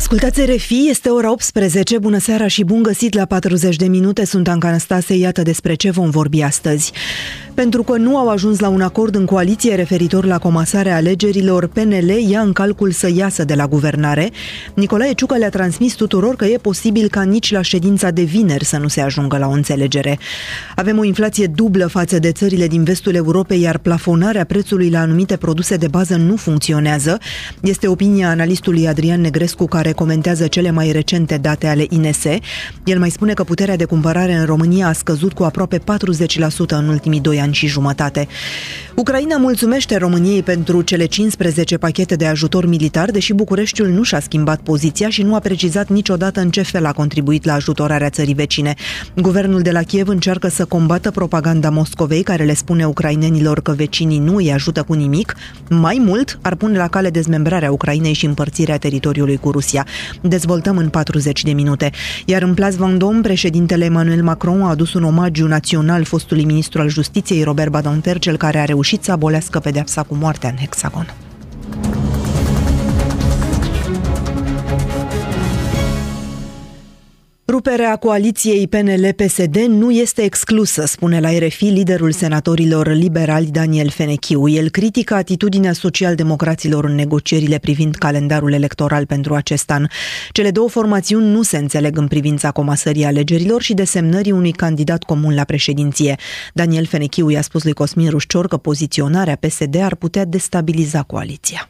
Ascultați RFI, este ora 18, bună seara și bun găsit la 40 de minute, sunt Anca Anastase, iată despre ce vom vorbi astăzi. Pentru că nu au ajuns la un acord în coaliție referitor la comasarea alegerilor, PNL ia în calcul să iasă de la guvernare. Nicolae Ciucă le-a transmis tuturor că e posibil ca nici la ședința de vineri să nu se ajungă la o înțelegere. Avem o inflație dublă față de țările din vestul Europei, iar plafonarea prețului la anumite produse de bază nu funcționează. Este opinia analistului Adrian Negrescu, care comentează cele mai recente date ale INS. El mai spune că puterea de cumpărare în România a scăzut cu aproape 40% în ultimii doi ani ani și jumătate. Ucraina mulțumește României pentru cele 15 pachete de ajutor militar, deși Bucureștiul nu și-a schimbat poziția și nu a precizat niciodată în ce fel a contribuit la ajutorarea țării vecine. Guvernul de la Kiev încearcă să combată propaganda Moscovei, care le spune ucrainenilor că vecinii nu îi ajută cu nimic. Mai mult, ar pune la cale dezmembrarea Ucrainei și împărțirea teritoriului cu Rusia. Dezvoltăm în 40 de minute. Iar în Place Vendôme, președintele Emmanuel Macron a adus un omagiu național fostului ministru al justiției Robert Badinter, cel care a reușit să abolească pedepsa cu moartea în hexagon. Ruperea coaliției PNL-PSD nu este exclusă, spune la RFI liderul senatorilor liberali Daniel Fenechiu. El critică atitudinea socialdemocraților în negocierile privind calendarul electoral pentru acest an. Cele două formațiuni nu se înțeleg în privința comasării alegerilor și desemnării unui candidat comun la președinție. Daniel Fenechiu i-a spus lui Cosmin Rușcior că poziționarea PSD ar putea destabiliza coaliția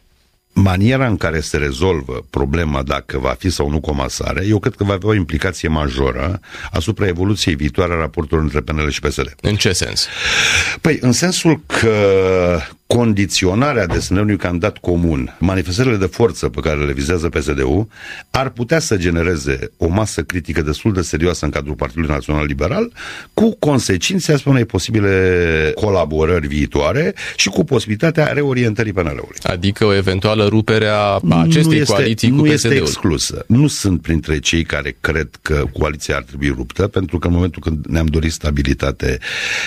maniera în care se rezolvă problema dacă va fi sau nu comasare, eu cred că va avea o implicație majoră asupra evoluției viitoare a raportului între PNL și PSD. În ce sens? Păi, în sensul că condiționarea desemnării unui candidat comun, manifestările de forță pe care le vizează PSD-ul, ar putea să genereze o masă critică destul de serioasă în cadrul Partidului Național Liberal, cu consecințe asupra unei posibile colaborări viitoare și cu posibilitatea reorientării PNL-ului. Adică o eventuală rupere a acestei nu este, coaliții cu nu PSD-ul. este exclusă. Nu sunt printre cei care cred că coaliția ar trebui ruptă, pentru că în momentul când ne-am dorit stabilitate,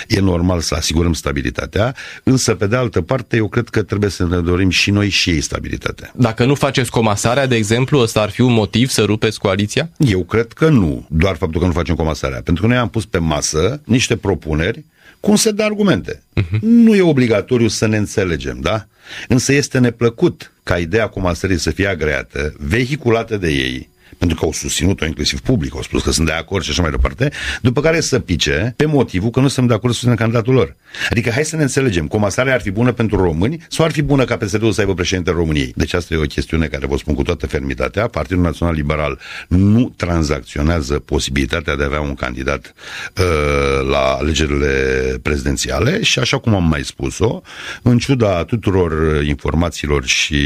e normal să asigurăm stabilitatea, însă pe de altă parte parte, eu cred că trebuie să ne dorim și noi și ei stabilitate. Dacă nu faceți comasarea, de exemplu, ăsta ar fi un motiv să rupeți coaliția? Eu cred că nu, doar faptul că nu facem comasarea. Pentru că noi am pus pe masă niște propuneri cu un set de argumente. Uh-huh. Nu e obligatoriu să ne înțelegem, da? Însă este neplăcut ca ideea comasării să fie agreată, vehiculată de ei, pentru că au susținut-o inclusiv public, au spus că sunt de acord și așa mai departe, după care să pice pe motivul că nu sunt de acord să susțină candidatul lor. Adică hai să ne înțelegem, comasarea ar fi bună pentru români sau ar fi bună ca PSD-ul să aibă președintele României? Deci asta e o chestiune care vă spun cu toată fermitatea. Partidul Național Liberal nu tranzacționează posibilitatea de a avea un candidat uh, la alegerile prezidențiale și așa cum am mai spus-o, în ciuda tuturor informațiilor și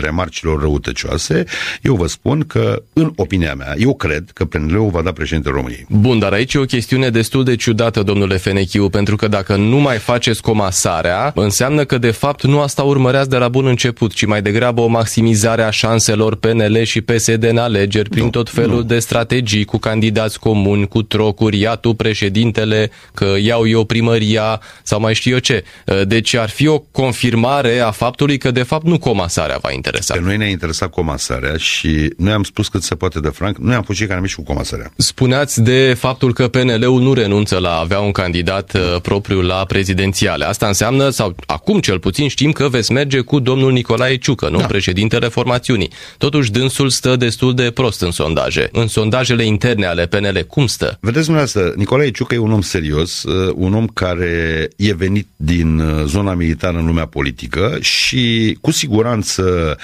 remarcilor răutăcioase, eu vă spun că în opinia mea, eu cred că PNL-ul va da președinte României. Bun, dar aici e o chestiune destul de ciudată, domnule Fenechiu, pentru că dacă nu mai faceți comasarea, înseamnă că de fapt nu asta urmăreați de la bun început, ci mai degrabă o maximizare a șanselor PNL și PSD în alegeri prin nu, tot felul nu. de strategii cu candidați comuni, cu trocuri, ia tu președintele, că iau eu primăria sau mai știu eu ce. Deci ar fi o confirmare a faptului că de fapt nu comasarea va interesa. Pe noi ne-a interesat comasarea și noi am spus cât se poate de franc, noi am fost cei care am ieșit cu comasarea. Spuneați de faptul că PNL-ul nu renunță la a avea un candidat uh, propriu la prezidențiale. Asta înseamnă, sau acum cel puțin știm că veți merge cu domnul Nicolae Ciucă, nu? Da. Președintele formațiunii. Totuși, dânsul stă destul de prost în sondaje. În sondajele interne ale PNL, cum stă? Vedeți dumneavoastră, Nicolae Ciucă e un om serios, uh, un om care e venit din uh, zona militară în lumea politică și cu siguranță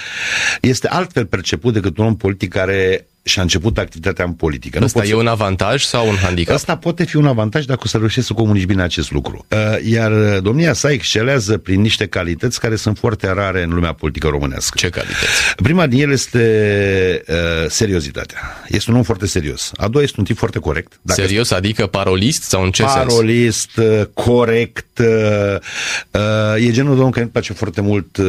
este altfel perceput decât un om politic care și-a început activitatea în politică. Asta nu e să... un avantaj sau un handicap? Asta poate fi un avantaj dacă o să reușești să comunici bine acest lucru. Uh, iar uh, domnia sa excelează prin niște calități care sunt foarte rare în lumea politică românească. Ce calități? Prima din ele este uh, seriozitatea. Este un om foarte serios. A doua este un tip foarte corect. Dacă serios, este... adică parolist sau în ce parolist, sens? Parolist, uh, corect. Uh, uh, e genul de om care nu place foarte mult uh,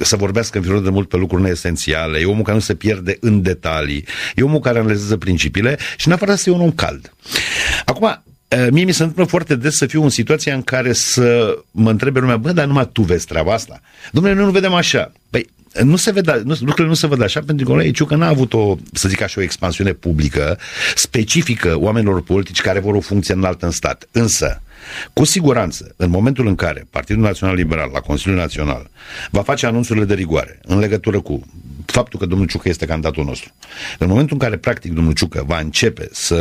să vorbească în de mult pe lucruri neesențiale. E omul care nu se pierde în detalii principii. E omul care analizează principiile și în afară să e un om cald. Acum, Mie mi se întâmplă foarte des să fiu în situația în care să mă întrebe lumea, bă, dar numai tu vezi treaba asta? Domnule, noi nu vedem așa. Păi, nu se vede, nu, lucrurile nu se văd așa pentru că Nicolae Ciucă n-a avut o, să zic așa, o expansiune publică specifică oamenilor politici care vor o funcție înaltă în stat. Însă, cu siguranță, în momentul în care Partidul Național Liberal la Consiliul Național va face anunțurile de rigoare în legătură cu faptul că domnul Ciucă este candidatul nostru, în momentul în care practic domnul Ciucă va începe să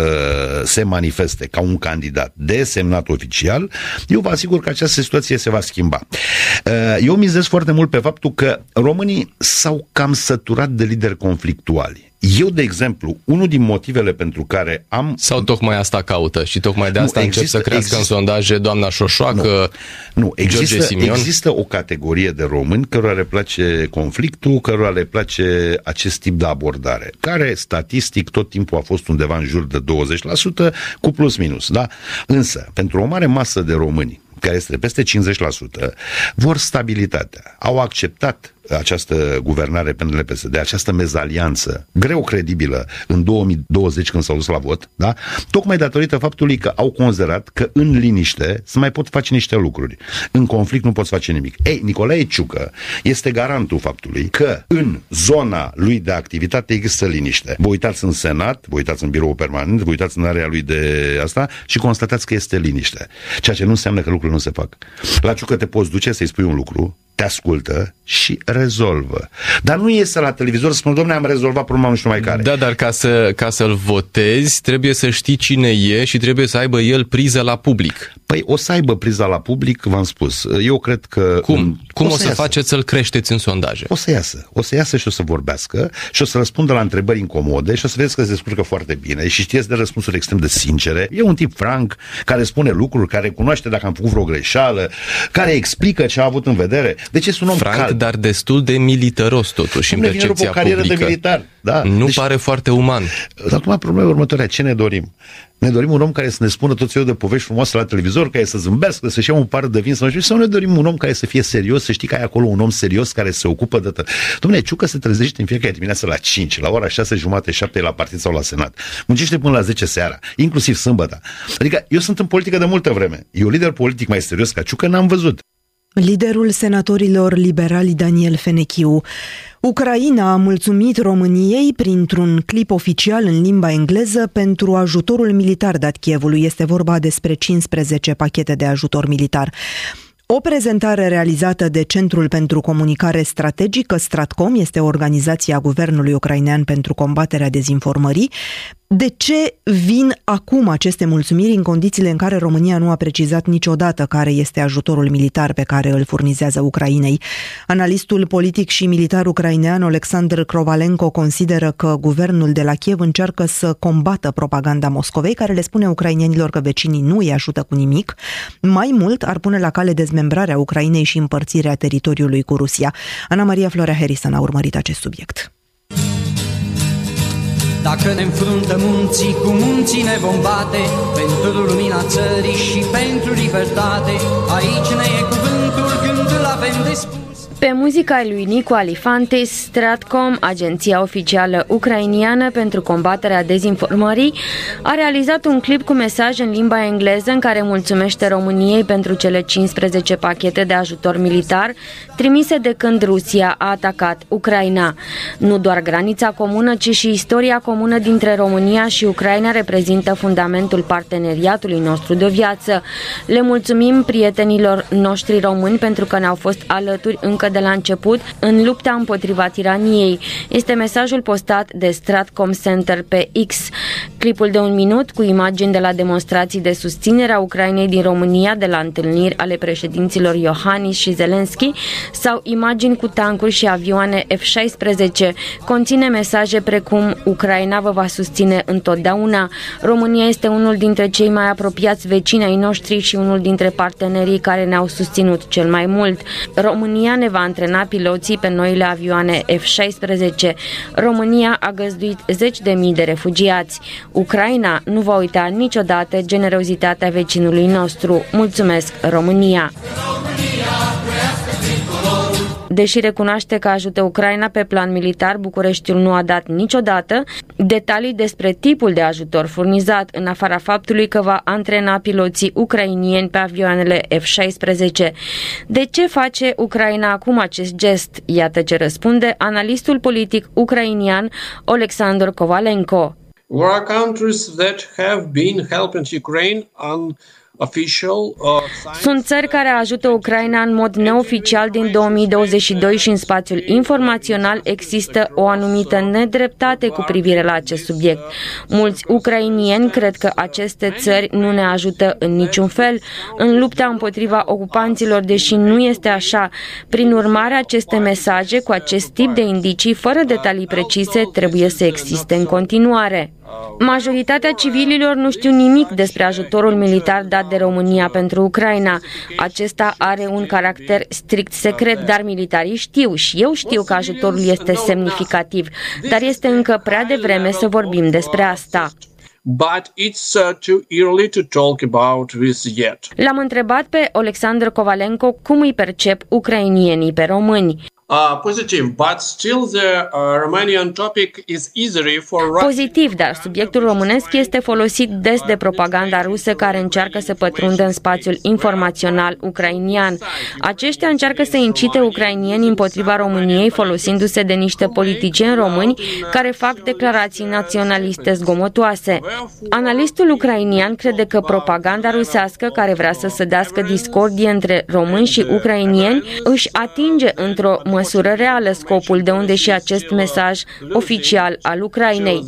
se manifeste ca un candidat desemnat oficial, eu vă asigur că această situație se va schimba. Uh, eu mizez foarte mult pe faptul că românii s-au cam săturat de lideri conflictuali. Eu, de exemplu, unul din motivele pentru care am... Sau tocmai asta caută și tocmai de asta nu, încep există, să crească există, în sondaje doamna Șoșoacă, nu, nu există, George Simion? Există o categorie de români cărora le place conflictul, cărora le place acest tip de abordare, care statistic tot timpul a fost undeva în jur de 20%, cu plus minus, da? Însă, pentru o mare masă de români, care este peste 50%, vor stabilitatea. Au acceptat această guvernare PNL-PSD, această mezalianță greu credibilă în 2020 când s-au dus la vot, da? tocmai datorită faptului că au considerat că în liniște se mai pot face niște lucruri. În conflict nu poți face nimic. Ei, Nicolae Ciucă este garantul faptului că în zona lui de activitate există liniște. Vă uitați în Senat, vă uitați în birou permanent, vă uitați în area lui de asta și constatați că este liniște. Ceea ce nu înseamnă că lucrurile nu se fac. La Ciucă te poți duce să-i spui un lucru, te ascultă și rezolvă. Dar nu iese la televizor să spun, domnule, am rezolvat problema nu știu mai care. Da, dar ca, să, ca să-l votezi, trebuie să știi cine e și trebuie să aibă el priză la public. Păi o să aibă priza la public, v-am spus. Eu cred că... Cum? Cum o să, o să faceți să-l creșteți în sondaje? O să iasă. O să iasă și o să vorbească și o să răspundă la întrebări incomode și o să vedeți că se descurcă foarte bine și știți de răspunsuri extrem de sincere. E un tip franc care spune lucruri, care cunoaște dacă am făcut vreo greșeală, care explică ce a avut în vedere. Deci este un om Frank, cald. dar destul de militaros totuși în percepția publică. de militar. Da. Nu deci, pare foarte uman. Acum problema următoarea. Ce ne dorim? Ne dorim un om care să ne spună tot felul de povești frumoase la televizor, care să zâmbească, să-și ia un par de vin, să nu sau ne dorim un om care să fie serios, să știi că ai acolo un om serios care se ocupă de tot. Dom'le, Ciucă se trezește în fiecare dimineață la 5, la ora 6 jumate, 7 la partid sau la senat. Muncește până la 10 seara, inclusiv sâmbătă. Adică eu sunt în politică de multă vreme. Eu lider politic mai serios ca Ciucă n-am văzut. Liderul senatorilor liberali Daniel Fenechiu. Ucraina a mulțumit României printr-un clip oficial în limba engleză pentru ajutorul militar dat Chievului. Este vorba despre 15 pachete de ajutor militar. O prezentare realizată de Centrul pentru Comunicare Strategică, Stratcom, este organizația guvernului ucrainean pentru combaterea dezinformării, de ce vin acum aceste mulțumiri în condițiile în care România nu a precizat niciodată care este ajutorul militar pe care îl furnizează Ucrainei? Analistul politic și militar ucrainean Alexander Krovalenko consideră că guvernul de la Kiev încearcă să combată propaganda Moscovei, care le spune ucrainienilor că vecinii nu îi ajută cu nimic. Mai mult ar pune la cale dezmembrarea Ucrainei și împărțirea teritoriului cu Rusia. Ana Maria Florea Harrison a urmărit acest subiect. Dacă ne înfruntă munții, cu munții ne vom bate Pentru lumina țării și pentru libertate. Aici ne e cuvântul când îl avem de spus pe muzica lui Nico Alifantis, Stratcom, agenția oficială ucrainiană pentru combaterea dezinformării, a realizat un clip cu mesaj în limba engleză în care mulțumește României pentru cele 15 pachete de ajutor militar trimise de când Rusia a atacat Ucraina. Nu doar granița comună, ci și istoria comună dintre România și Ucraina reprezintă fundamentul parteneriatului nostru de viață. Le mulțumim prietenilor noștri români pentru că ne-au fost alături încă încă de la început în lupta împotriva tiraniei. Este mesajul postat de Stratcom Center pe X. Clipul de un minut cu imagini de la demonstrații de susținere a Ucrainei din România de la întâlniri ale președinților Iohannis și Zelenski sau imagini cu tancuri și avioane F-16 conține mesaje precum Ucraina vă va susține întotdeauna. România este unul dintre cei mai apropiați vecini ai noștri și unul dintre partenerii care ne-au susținut cel mai mult. România ne va va antrena piloții pe noile avioane F-16. România a găzduit zeci de mii de refugiați. Ucraina nu va uita niciodată generozitatea vecinului nostru. Mulțumesc, România! România Deși recunoaște că ajută Ucraina pe plan militar, Bucureștiul nu a dat niciodată detalii despre tipul de ajutor furnizat, în afara faptului că va antrena piloții ucrainieni pe avioanele F-16. De ce face Ucraina acum acest gest? Iată ce răspunde analistul politic ucrainian Alexander Kovalenko. There are countries that have been helping Ukraine on Uh, Sunt țări care ajută Ucraina în mod neoficial din 2022 și în spațiul informațional există o anumită nedreptate cu privire la acest subiect. Mulți ucrainieni cred că aceste țări nu ne ajută în niciun fel în lupta împotriva ocupanților, deși nu este așa. Prin urmare, aceste mesaje cu acest tip de indicii, fără detalii precise, trebuie să existe în continuare. Majoritatea civililor nu știu nimic despre ajutorul militar dat de România pentru Ucraina. Acesta are un caracter strict secret, dar militarii știu și eu știu că ajutorul este semnificativ, dar este încă prea devreme să vorbim despre asta. But it's uh, too early to talk about this yet. L-am întrebat pe Alexander Kovalenko cum îi percep ucrainienii pe români. Uh, positive, but still the uh, Romanian topic is easily for Pozitiv, dar subiectul românesc este folosit des de propaganda rusă care încearcă să pătrundă în spațiul informațional ucrainian. Aceștia încearcă să incite ucrainieni împotriva României folosindu-se de niște politicieni români care fac declarații naționaliste zgomotoase. Analistul ucrainian crede că propaganda rusească care vrea să sădească discordie între români și ucrainieni își atinge într-o măsură reală scopul de unde și acest mesaj oficial al Ucrainei.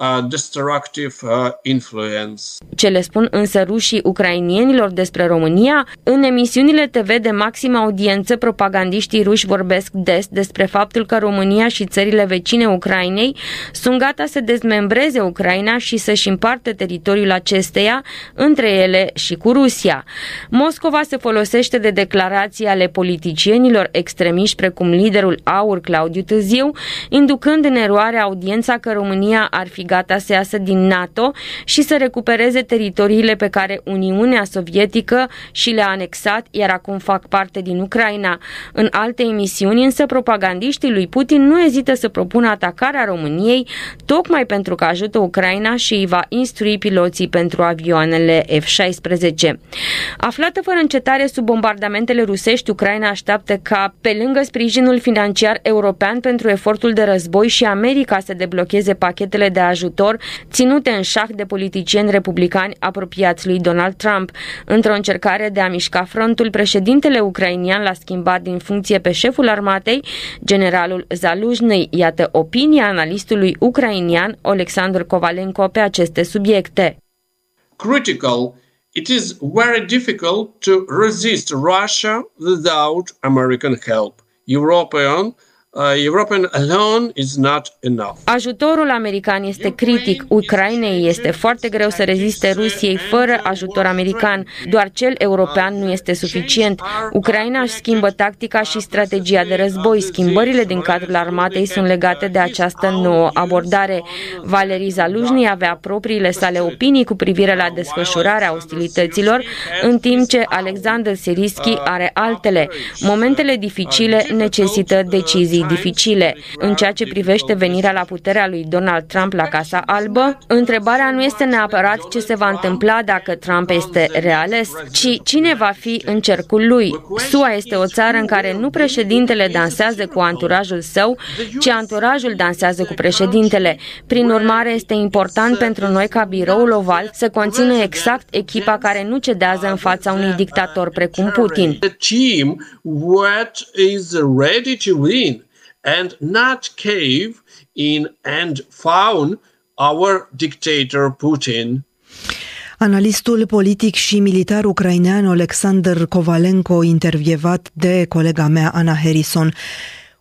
Uh, destructive uh, influence. Ce le spun însă rușii ucrainienilor despre România? În emisiunile TV de maximă audiență, propagandiștii ruși vorbesc des despre faptul că România și țările vecine Ucrainei sunt gata să dezmembreze Ucraina și să-și împartă teritoriul acesteia între ele și cu Rusia. Moscova se folosește de declarații ale politicienilor extremiști precum liderul AUR Claudiu Tâziu, inducând în eroare audiența că România ar fi gata să iasă din NATO și să recupereze teritoriile pe care Uniunea Sovietică și le-a anexat, iar acum fac parte din Ucraina. În alte emisiuni, însă, propagandiștii lui Putin nu ezită să propună atacarea României, tocmai pentru că ajută Ucraina și îi va instrui piloții pentru avioanele F-16. Aflată fără încetare sub bombardamentele rusești, Ucraina așteaptă ca, pe lângă sprijinul financiar european pentru efortul de război și America să deblocheze pachetele de ajutor ajutor ținute în șah de politicieni republicani apropiați lui Donald Trump. Într-o încercare de a mișca frontul, președintele ucrainian l-a schimbat din funcție pe șeful armatei, generalul Zaluzhnyi. Iată opinia analistului ucrainian Alexandru Kovalenko pe aceste subiecte. Critical It is very difficult to resist Russia without American help. European Uh, European alone is not enough. Ajutorul american este critic. Ucrainei este foarte greu să reziste Rusiei fără ajutor american. Doar cel european nu este suficient. Ucraina își schimbă tactica și strategia de război. Schimbările din cadrul armatei sunt legate de această nouă abordare. Valerii Zaluzhny avea propriile sale opinii cu privire la desfășurarea ostilităților, în timp ce Alexander Siriski are altele. Momentele dificile necesită decizii dificile. În ceea ce privește venirea la puterea lui Donald Trump la Casa Albă, întrebarea nu este neapărat ce se va întâmpla dacă Trump este reales, ci cine va fi în cercul lui. SUA este o țară în care nu președintele dansează cu anturajul său, ci anturajul dansează cu președintele. Prin urmare, este important pentru noi ca biroul oval să conțină exact echipa care nu cedează în fața unui dictator precum Putin and not cave in and found our dictator Putin. Analistul politic și militar ucrainean Alexander Kovalenko, intervievat de colega mea Ana Harrison.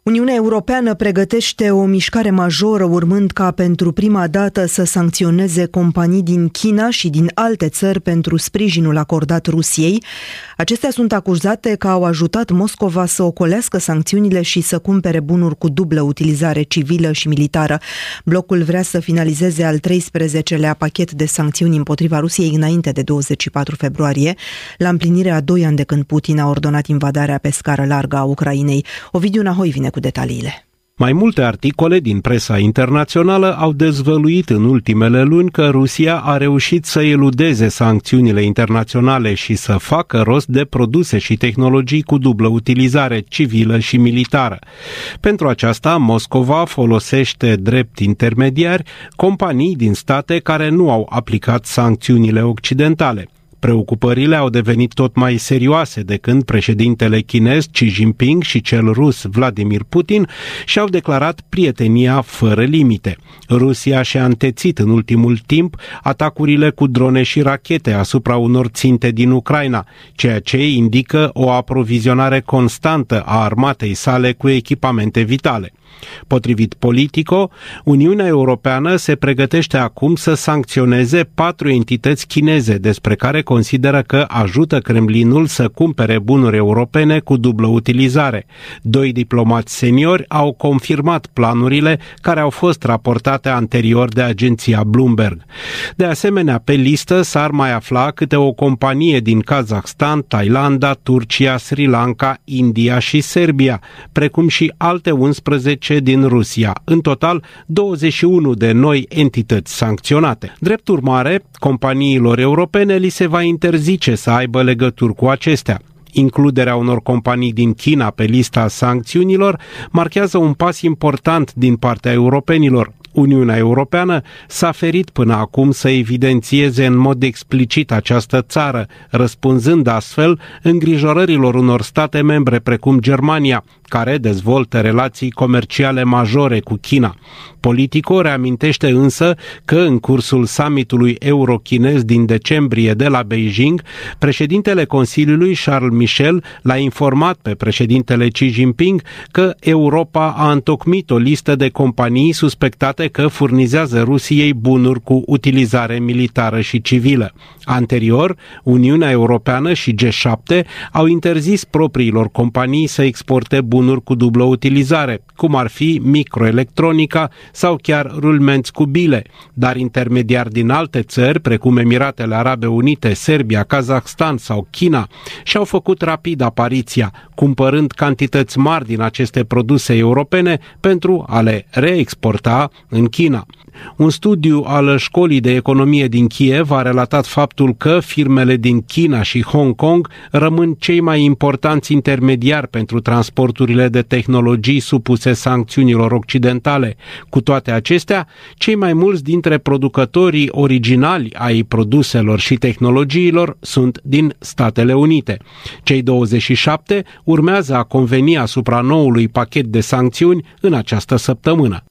Uniunea Europeană pregătește o mișcare majoră urmând ca pentru prima dată să sancționeze companii din China și din alte țări pentru sprijinul acordat Rusiei. Acestea sunt acuzate că au ajutat Moscova să ocolească sancțiunile și să cumpere bunuri cu dublă utilizare civilă și militară. Blocul vrea să finalizeze al 13-lea pachet de sancțiuni împotriva Rusiei înainte de 24 februarie, la împlinirea a doi ani de când Putin a ordonat invadarea pe scară largă a Ucrainei. Ovidiu Nahoi vine cu detaliile. Mai multe articole din presa internațională au dezvăluit în ultimele luni că Rusia a reușit să eludeze sancțiunile internaționale și să facă rost de produse și tehnologii cu dublă utilizare civilă și militară. Pentru aceasta, Moscova folosește drept intermediari companii din state care nu au aplicat sancțiunile occidentale. Preocupările au devenit tot mai serioase de când președintele chinez Xi Jinping și cel rus Vladimir Putin și-au declarat prietenia fără limite. Rusia și-a întețit în ultimul timp atacurile cu drone și rachete asupra unor ținte din Ucraina, ceea ce indică o aprovizionare constantă a armatei sale cu echipamente vitale. Potrivit Politico, Uniunea Europeană se pregătește acum să sancționeze patru entități chineze despre care consideră că ajută Kremlinul să cumpere bunuri europene cu dublă utilizare. Doi diplomați seniori au confirmat planurile care au fost raportate anterior de agenția Bloomberg. De asemenea, pe listă s-ar mai afla câte o companie din Kazakhstan, Thailanda, Turcia, Sri Lanka, India și Serbia, precum și alte 11 electrice din Rusia. În total, 21 de noi entități sancționate. Drept urmare, companiilor europene li se va interzice să aibă legături cu acestea. Includerea unor companii din China pe lista sancțiunilor marchează un pas important din partea europenilor. Uniunea Europeană s-a ferit până acum să evidențieze în mod explicit această țară, răspunzând astfel îngrijorărilor unor state membre precum Germania, care dezvoltă relații comerciale majore cu China. Politico reamintește însă că în cursul summitului eurochinez din decembrie de la Beijing, președintele Consiliului Charles Michel l-a informat pe președintele Xi Jinping că Europa a întocmit o listă de companii suspectate că furnizează Rusiei bunuri cu utilizare militară și civilă. Anterior, Uniunea Europeană și G7 au interzis propriilor companii să exporte bunuri cu dublă utilizare, cum ar fi microelectronica sau chiar rulmenți cu bile, dar intermediari din alte țări, precum Emiratele Arabe Unite, Serbia, Kazakhstan sau China, și-au făcut rapid apariția, cumpărând cantități mari din aceste produse europene pentru a le reexporta în China. Un studiu al școlii de economie din Kiev a relatat faptul că firmele din China și Hong Kong rămân cei mai importanți intermediari pentru transporturile de tehnologii supuse sancțiunilor occidentale. Cu toate acestea, cei mai mulți dintre producătorii originali ai produselor și tehnologiilor sunt din Statele Unite. Cei 27 urmează a conveni asupra noului pachet de sancțiuni în această săptămână.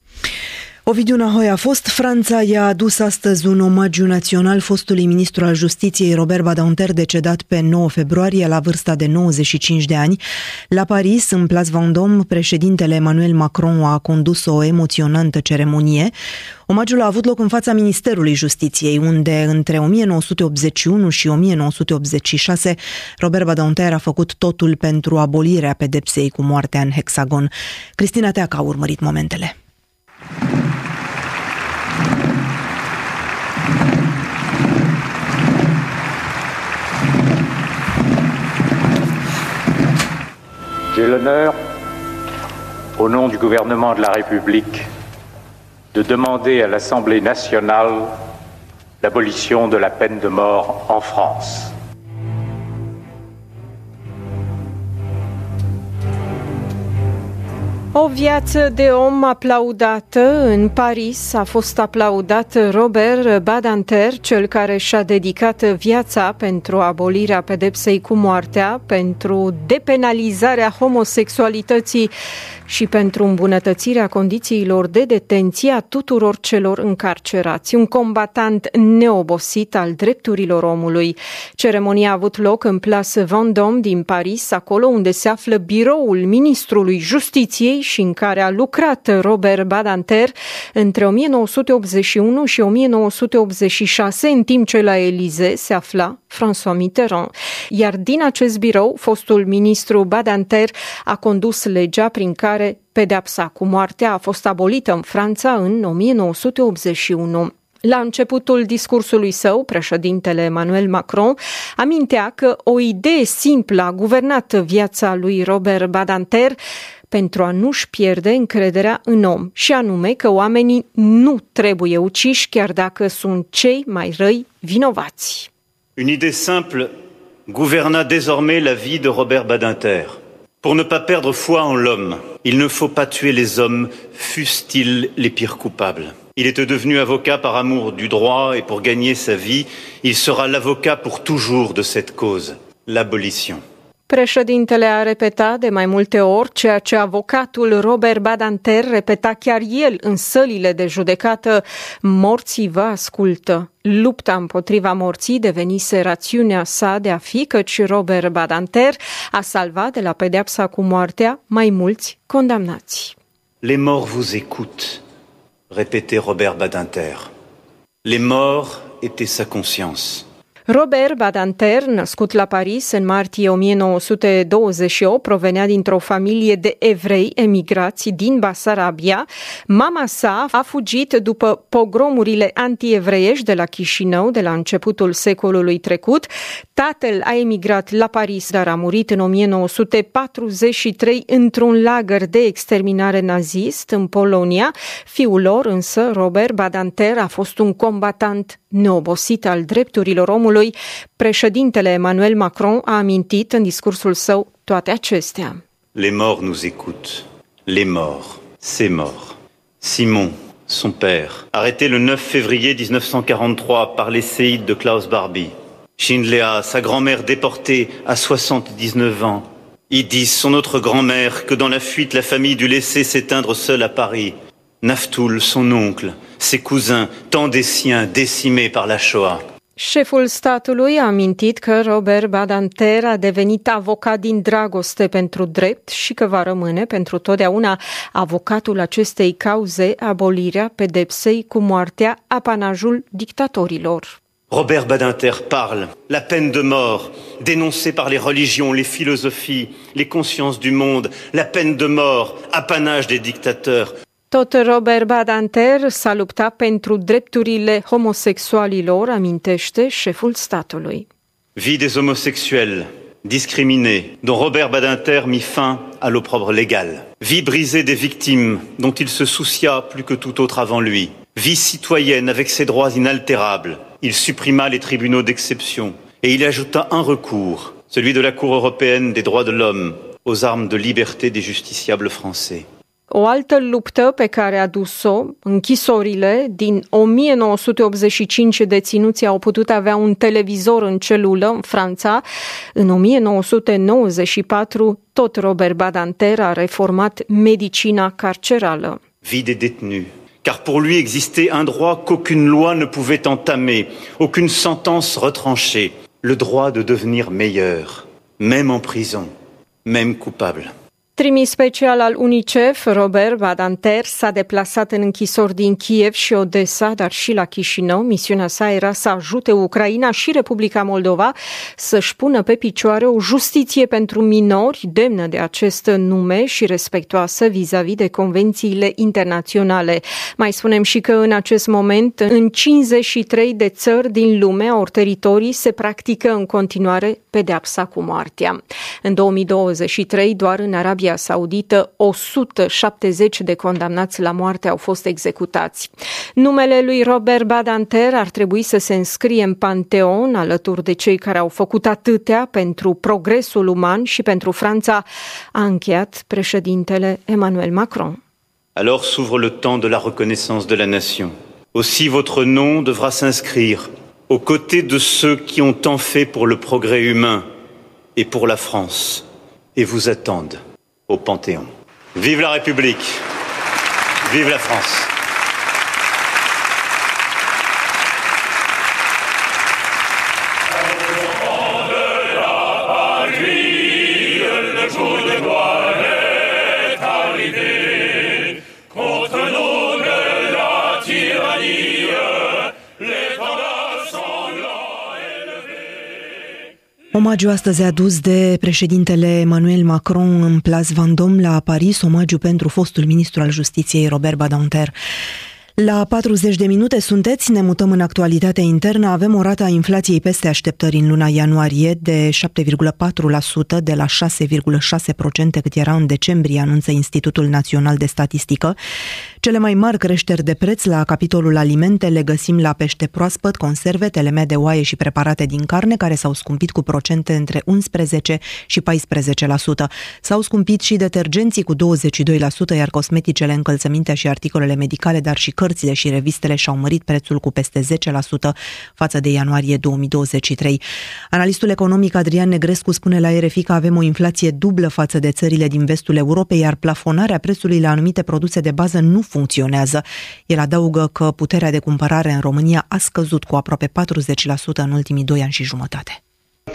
Ovidiu Nahoi a fost. Franța i-a adus astăzi un omagiu național fostului ministru al justiției Robert Badinter, decedat pe 9 februarie la vârsta de 95 de ani. La Paris, în Place Vendôme, președintele Emmanuel Macron a condus o emoționantă ceremonie. Omagiul a avut loc în fața Ministerului Justiției, unde între 1981 și 1986 Robert Badinter a făcut totul pentru abolirea pedepsei cu moartea în hexagon. Cristina Teaca a urmărit momentele. J'ai l'honneur, au nom du gouvernement de la République, de demander à l'Assemblée nationale l'abolition de la peine de mort en France. O viață de om aplaudată în Paris a fost aplaudat Robert Badinter, cel care și-a dedicat viața pentru abolirea pedepsei cu moartea, pentru depenalizarea homosexualității și pentru îmbunătățirea condițiilor de detenție a tuturor celor încarcerați. Un combatant neobosit al drepturilor omului. Ceremonia a avut loc în Place Vendôme din Paris, acolo unde se află biroul ministrului Justiției și în care a lucrat Robert Badinter între 1981 și 1986, în timp ce la Elize se afla François Mitterrand. Iar din acest birou, fostul ministru Badinter a condus legea prin care pedepsa cu moartea a fost abolită în Franța în 1981. La începutul discursului său, președintele Emmanuel Macron amintea că o idee simplă a guvernat viața lui Robert Badinter pentru a nu-și pierde încrederea în om, și anume că oamenii nu trebuie uciși chiar dacă sunt cei mai răi vinovați. Une idée simple gouverna désormais la vie de Robert Badinter. Pour ne pas perdre foi en l'homme, il ne faut pas tuer les hommes, fussent-ils les pires coupables. Il était devenu avocat par amour du droit et pour gagner sa vie, il sera l'avocat pour toujours de cette cause, l'abolition. Președintele a repetat de mai multe ori ceea ce avocatul Robert Badanter repeta chiar el în sălile de judecată. Morții vă ascultă. Lupta împotriva morții devenise rațiunea sa de a fi, căci Robert Badanter a salvat de la pedeapsa cu moartea mai mulți condamnați. Les morts vous écoutent, répétait Robert Badinter. Les morts étaient sa conscience. Robert Badanter, născut la Paris în martie 1928, provenea dintr-o familie de evrei emigrați din Basarabia. Mama sa a fugit după pogromurile antievreiești de la Chișinău de la începutul secolului trecut. Tatăl a emigrat la Paris, dar a murit în 1943 într-un lagăr de exterminare nazist în Polonia. Fiul lor, însă, Robert Badanter, a fost un combatant neobosit al drepturilor omului, Emmanuel Macron a amintit său. Les morts nous écoutent. Les morts, c'est mort. Simon, son père, arrêté le 9 février 1943 par les séides de Klaus Barbie. Schindlea, sa grand-mère déportée à 79 ans. Idis, son autre grand-mère, que dans la fuite la famille dut laisser s'éteindre seule à Paris. Naftoul, son oncle, ses cousins, tant des siens décimés par la Shoah. Șeful statului a amintit că Robert Badanter a devenit avocat din dragoste pentru drept și că va rămâne pentru totdeauna avocatul acestei cauze, abolirea pedepsei cu moartea, apanajul dictatorilor. Robert Badinter parle, la peine de mort, dénoncée par les religions, les philosophies, les consciences du monde, la peine de mort, apanage des dictateurs, tot Robert Badanter s-a luptat pentru drepturile homosexualilor, amintește șeful statului. Vie des homosexuels discriminés, dont Robert Badinter mit fin à l'opprobre légal. Vie brisée des victimes, dont il se soucia plus que tout autre avant lui. Vie citoyenne avec ses droits inaltérables. Il supprima les tribunaux d'exception et il ajouta un recours, celui de la Cour européenne des droits de l'homme, aux armes de liberté des justiciables français. O altă luptă pe care a dus-o, închisorile, din 1985 deținuții au putut avea un televizor în celulă în Franța. În 1994, tot Robert Badanter a reformat medicina carcerală. Vie de détenus. Car pour lui existait un droit qu'aucune loi ne pouvait entamer, aucune sentence retrancher, le droit de devenir meilleur, même en prison, même coupable. Trimis special al UNICEF, Robert Badanter, s-a deplasat în închisori din Kiev și Odessa, dar și la Chișinău. Misiunea sa era să ajute Ucraina și Republica Moldova să-și pună pe picioare o justiție pentru minori demnă de acest nume și respectoasă vis-a-vis de convențiile internaționale. Mai spunem și că în acest moment, în 53 de țări din lume, ori teritorii, se practică în continuare pedeapsa cu moartea. În 2023, doar în Arabia Arabia Saudită, 170 de condamnați la moarte au fost executați. Numele lui Robert Badanter ar trebui să se înscrie în panteon alături de cei care au făcut atâtea pentru progresul uman și pentru Franța, a încheiat președintele Emmanuel Macron. Alors s'ouvre le temps de la reconnaissance de la nation. Aussi votre nom devra s'inscrire aux côtés de ceux qui ont tant fait pour le progrès humain et pour la France et vous attendent au Panthéon. Vive la République, vive la France. Omagiu astăzi adus de președintele Emmanuel Macron în Place Vendôme la Paris, omagiu pentru fostul ministru al justiției Robert Badinter. La 40 de minute sunteți, ne mutăm în actualitatea internă, avem o rată a inflației peste așteptări în luna ianuarie de 7,4% de la 6,6% cât era în decembrie, anunță Institutul Național de Statistică. Cele mai mari creșteri de preț la capitolul alimente le găsim la pește proaspăt, conserve, teleme de oaie și preparate din carne, care s-au scumpit cu procente între 11 și 14%. S-au scumpit și detergenții cu 22%, iar cosmeticele, încălțămintea și articolele medicale, dar și cărțile și revistele și-au mărit prețul cu peste 10% față de ianuarie 2023. Analistul economic Adrian Negrescu spune la RFI că avem o inflație dublă față de țările din vestul Europei, iar plafonarea prețului la anumite produse de bază nu funcționează. El adaugă că puterea de cumpărare în România a scăzut cu aproape 40% în ultimii doi ani și jumătate.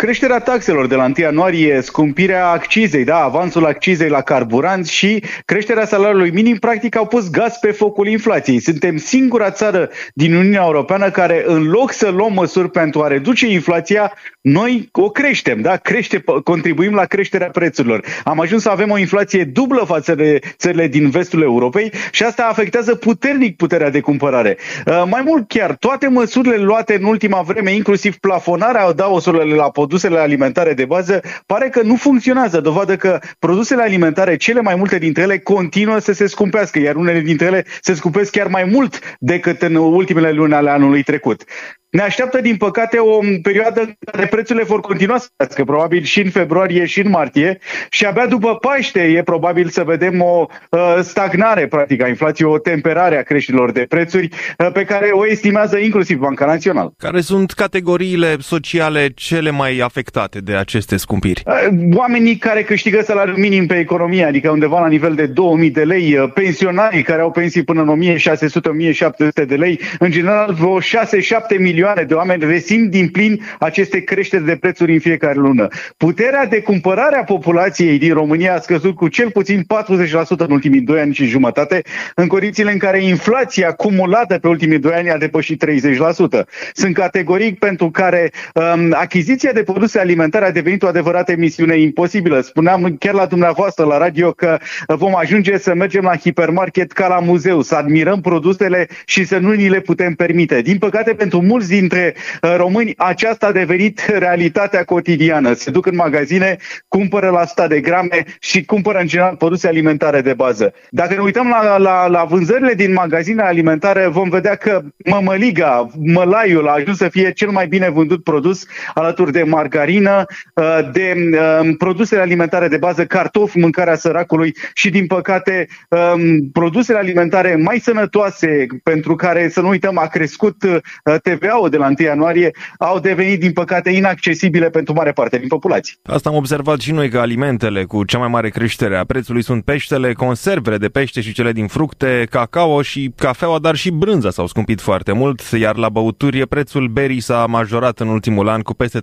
Creșterea taxelor de la 1 ianuarie, scumpirea accizei, da, avansul accizei la carburanți și creșterea salariului minim, practic au pus gaz pe focul inflației. Suntem singura țară din Uniunea Europeană care, în loc să luăm măsuri pentru a reduce inflația, noi o creștem, da, crește, contribuim la creșterea prețurilor. Am ajuns să avem o inflație dublă față de țările din vestul Europei și asta afectează puternic puterea de cumpărare. Uh, mai mult chiar, toate măsurile luate în ultima vreme, inclusiv plafonarea daosurilor la produsele alimentare de bază pare că nu funcționează. Dovadă că produsele alimentare, cele mai multe dintre ele, continuă să se scumpească, iar unele dintre ele se scumpesc chiar mai mult decât în ultimele luni ale anului trecut. Ne așteaptă, din păcate, o perioadă în care prețurile vor continua să crească, probabil și în februarie și în martie și abia după Paște e probabil să vedem o uh, stagnare, practic, a inflației, o temperare a creșterilor de prețuri uh, pe care o estimează inclusiv Banca Națională. Care sunt categoriile sociale cele mai afectate de aceste scumpiri? Uh, oamenii care câștigă salariul minim pe economie, adică undeva la nivel de 2000 de lei, uh, pensionarii care au pensii până în 1600-1700 de lei, în general vreo 6-7 milioane milioane de oameni resimt din plin aceste creșteri de prețuri în fiecare lună. Puterea de cumpărare a populației din România a scăzut cu cel puțin 40% în ultimii 2 ani și jumătate, în condițiile în care inflația acumulată pe ultimii 2 ani a depășit 30%. Sunt categorii pentru care um, achiziția de produse alimentare a devenit o adevărată misiune imposibilă. Spuneam chiar la dumneavoastră la radio că vom ajunge să mergem la hipermarket ca la muzeu, să admirăm produsele și să nu ni le putem permite. Din păcate, pentru mulți dintre uh, români aceasta a devenit realitatea cotidiană. Se duc în magazine, cumpără la 100 de grame și cumpără în general produse alimentare de bază. Dacă ne uităm la, la, la vânzările din magazine alimentare, vom vedea că mămăliga, mălaiul a ajuns să fie cel mai bine vândut produs alături de margarină, uh, de um, produsele alimentare de bază, cartofi, mâncarea săracului și, din păcate, um, produsele alimentare mai sănătoase, pentru care, să nu uităm, a crescut uh, TVA de la 1 ianuarie au devenit, din păcate, inaccesibile pentru mare parte din populație. Asta am observat și noi că alimentele cu cea mai mare creștere a prețului sunt peștele, conservele de pește și cele din fructe, cacao și cafeaua, dar și brânza s-au scumpit foarte mult, iar la băuturi prețul berii s-a majorat în ultimul an cu peste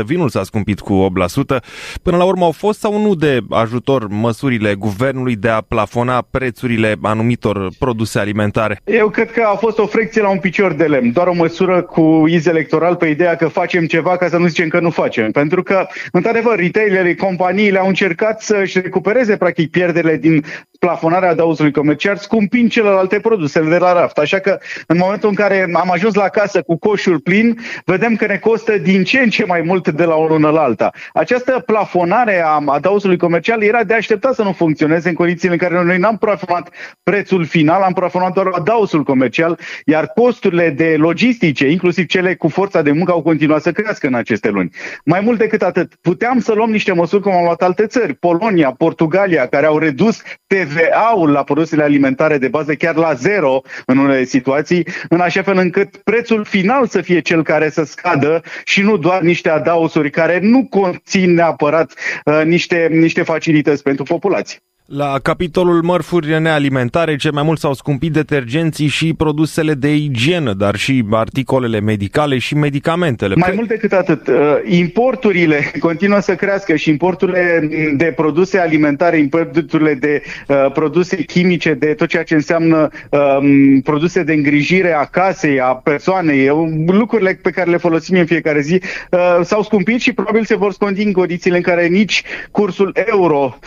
13%, vinul s-a scumpit cu 8%. Până la urmă au fost sau nu de ajutor măsurile guvernului de a plafona prețurile anumitor produse alimentare? Eu cred că a fost o frecție la un picior de lemn, doar o măsură cu iz electoral pe ideea că facem ceva ca să nu zicem că nu facem. Pentru că, într-adevăr, retailerii, companiile au încercat să-și recupereze practic pierderile din plafonarea adauzului comercial, scumpind celelalte produse de la raft. Așa că, în momentul în care am ajuns la casă cu coșul plin, vedem că ne costă din ce în ce mai mult de la o lună la alta. Această plafonare a adauzului comercial era de așteptat să nu funcționeze în condițiile în care noi n-am plafonat prețul final, am plafonat doar adausul comercial, iar costurile de logistice, inclusiv cele cu forța de muncă, au continuat să crească în aceste luni. Mai mult decât atât, puteam să luăm niște măsuri cum au luat alte țări, Polonia, Portugalia, care au redus TVA-ul la produsele alimentare de bază chiar la zero în unele situații, în așa fel încât prețul final să fie cel care să scadă și nu doar niște adausuri care nu conțin neapărat uh, niște, niște facilități pentru populație. La capitolul mărfuri nealimentare, ce mai mult s-au scumpit detergenții și produsele de igienă, dar și articolele medicale și medicamentele. Mai mult decât atât, uh, importurile continuă să crească și importurile de produse alimentare, importurile de uh, produse chimice, de tot ceea ce înseamnă um, produse de îngrijire a casei, a persoanei, lucrurile pe care le folosim în fiecare zi, uh, s-au scumpit și probabil se vor scunti în condițiile în care nici cursul euro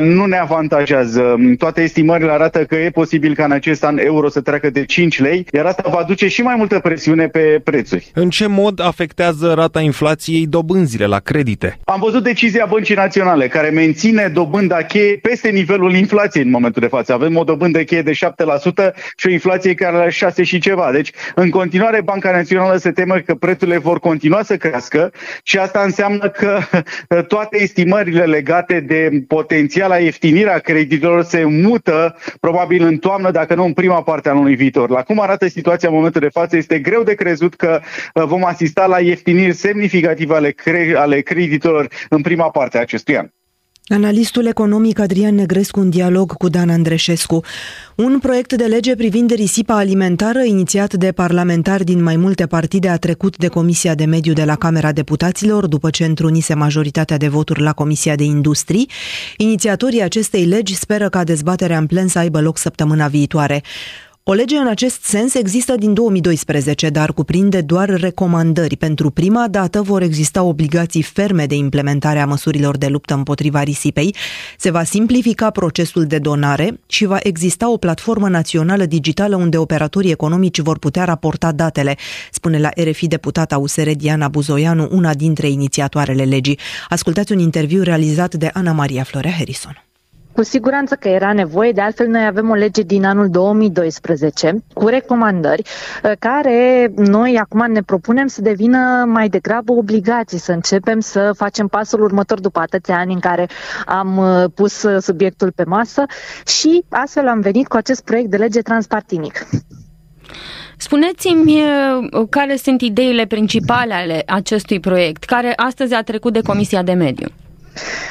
nu ne avantajează avantajează. Toate estimările arată că e posibil ca în acest an euro să treacă de 5 lei, iar asta va duce și mai multă presiune pe prețuri. În ce mod afectează rata inflației dobânzile la credite? Am văzut decizia Băncii Naționale care menține dobânda cheie peste nivelul inflației în momentul de față. Avem o dobândă cheie de 7% și o inflație care are 6 și ceva. Deci, în continuare, Banca Națională se teme că prețurile vor continua să crească și asta înseamnă că toate estimările legate de potențiala ieftinire a creditelor se mută probabil în toamnă, dacă nu în prima parte a anului viitor. La cum arată situația în momentul de față, este greu de crezut că uh, vom asista la ieftiniri semnificative ale, cre- ale creditelor în prima parte a acestui an. Analistul economic Adrian Negrescu în dialog cu Dan Andreșescu. Un proiect de lege privind risipa alimentară inițiat de parlamentari din mai multe partide a trecut de Comisia de Mediu de la Camera Deputaților după ce întrunise majoritatea de voturi la Comisia de Industrii. Inițiatorii acestei legi speră ca dezbaterea în plen să aibă loc săptămâna viitoare. O lege în acest sens există din 2012, dar cuprinde doar recomandări. Pentru prima dată vor exista obligații ferme de implementare a măsurilor de luptă împotriva risipei, se va simplifica procesul de donare și va exista o platformă națională digitală unde operatorii economici vor putea raporta datele, spune la RFI deputata USR Diana Buzoianu, una dintre inițiatoarele legii. Ascultați un interviu realizat de Ana Maria Florea Harrison. Cu siguranță că era nevoie, de altfel noi avem o lege din anul 2012 cu recomandări uh, care noi acum ne propunem să devină mai degrabă obligații, să începem să facem pasul următor după atâția ani în care am uh, pus uh, subiectul pe masă și astfel am venit cu acest proiect de lege transpartinic. Spuneți-mi care sunt ideile principale ale acestui proiect, care astăzi a trecut de Comisia de Mediu.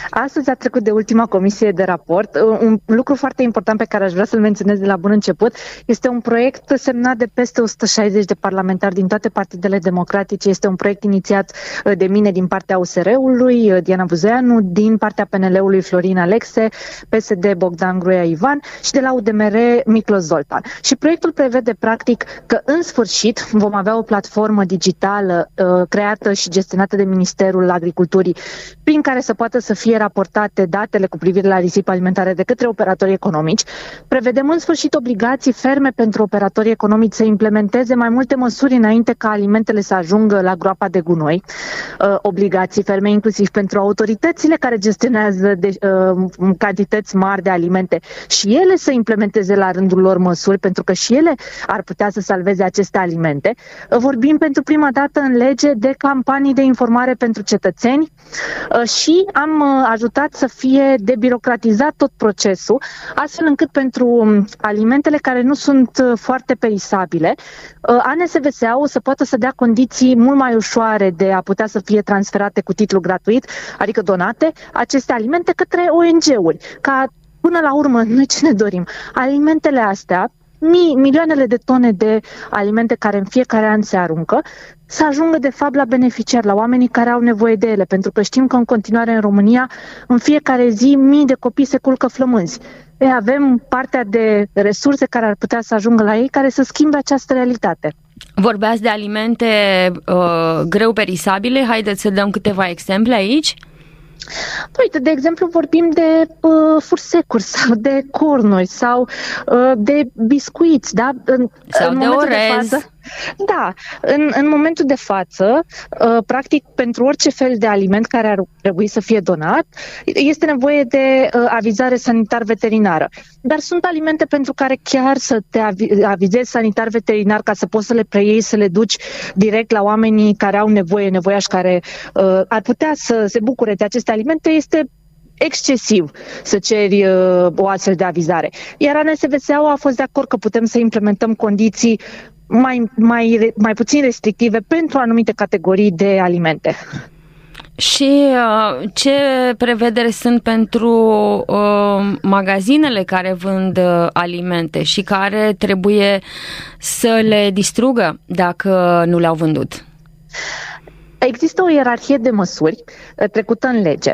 Astăzi a trecut de ultima comisie de raport. Un lucru foarte important pe care aș vrea să-l menționez de la bun început este un proiect semnat de peste 160 de parlamentari din toate partidele democratice. Este un proiect inițiat uh, de mine din partea USR-ului, uh, Diana Buzeanu, din partea PNL-ului Florin Alexe, PSD Bogdan Gruia Ivan și de la UDMR Miclos Zoltan. Și proiectul prevede practic că în sfârșit vom avea o platformă digitală uh, creată și gestionată de Ministerul Agriculturii prin care să poată să fie raportate datele cu privire la risipă alimentare de către operatorii economici. Prevedem în sfârșit obligații ferme pentru operatorii economici să implementeze mai multe măsuri înainte ca alimentele să ajungă la groapa de gunoi. Uh, obligații ferme inclusiv pentru autoritățile care gestionează de, uh, cantități mari de alimente și ele să implementeze la rândul lor măsuri pentru că și ele ar putea să salveze aceste alimente. Uh, vorbim pentru prima dată în lege de campanii de informare pentru cetățeni uh, și am uh, ajutat să fie debirocratizat tot procesul, astfel încât pentru um, alimentele care nu sunt uh, foarte perisabile, uh, ANSVSA-ul să poată să dea condiții mult mai ușoare de a putea să fie transferate cu titlu gratuit, adică donate, aceste alimente către ONG-uri, ca Până la urmă, noi ce ne dorim? Alimentele astea mii, milioanele de tone de alimente care în fiecare an se aruncă, să ajungă de fapt la beneficiari, la oamenii care au nevoie de ele, pentru că știm că în continuare în România, în fiecare zi, mii de copii se culcă flămânzi. E, avem partea de resurse care ar putea să ajungă la ei, care să schimbe această realitate. Vorbeați de alimente uh, greu perisabile, haideți să dăm câteva exemple aici. Uite, de exemplu, vorbim de uh, fursecuri sau de cornuri sau uh, de biscuiți, da? În, sau în de orez. De față, da, în, în momentul de față, uh, practic, pentru orice fel de aliment care ar trebui să fie donat, este nevoie de uh, avizare sanitar-veterinară. Dar sunt alimente pentru care chiar să te avizezi sanitar-veterinar ca să poți să le preiei, să le duci direct la oamenii care au nevoie, nevoiași care uh, ar putea să se bucure de aceste alimente, este excesiv să ceri uh, o astfel de avizare. Iar ANSVSA-ul a fost de acord că putem să implementăm condiții mai, mai, mai puțin restrictive pentru anumite categorii de alimente. Și uh, ce prevedere sunt pentru uh, magazinele care vând uh, alimente și care trebuie să le distrugă dacă nu le-au vândut? Există o ierarhie de măsuri uh, trecută în lege.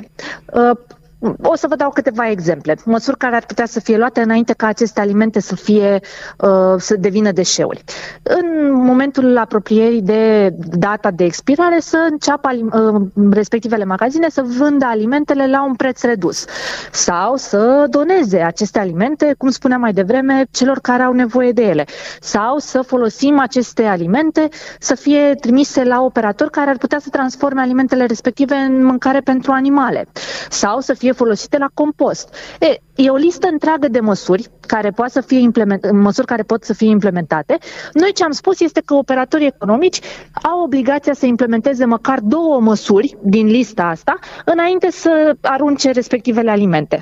Uh, o să vă dau câteva exemple. Măsuri care ar putea să fie luate înainte ca aceste alimente să fie uh, să devină deșeuri. În momentul apropierii de data de expirare să înceapă uh, respectivele magazine să vândă alimentele la un preț redus sau să doneze aceste alimente, cum spuneam mai devreme, celor care au nevoie de ele sau să folosim aceste alimente să fie trimise la operatori care ar putea să transforme alimentele respective în mâncare pentru animale sau să fie fie folosite la compost. E, e o listă întreagă de măsuri care, poate să fie implement, măsuri care pot să fie implementate. Noi ce am spus este că operatorii economici au obligația să implementeze măcar două măsuri din lista asta înainte să arunce respectivele alimente.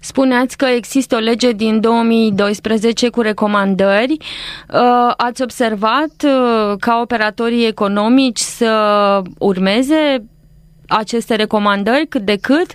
Spuneați că există o lege din 2012 cu recomandări. Uh, ați observat uh, ca operatorii economici să urmeze aceste recomandări cât de cât?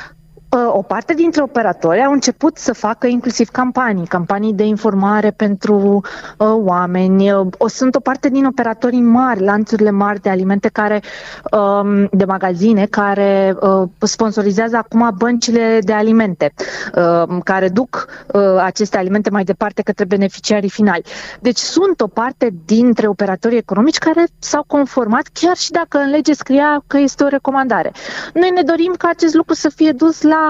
o parte dintre operatori au început să facă inclusiv campanii, campanii de informare pentru uh, oameni. O, sunt o parte din operatorii mari, lanțurile mari de alimente care, um, de magazine, care uh, sponsorizează acum băncile de alimente, uh, care duc uh, aceste alimente mai departe către beneficiarii finali. Deci sunt o parte dintre operatorii economici care s-au conformat, chiar și dacă în lege scria că este o recomandare. Noi ne dorim ca acest lucru să fie dus la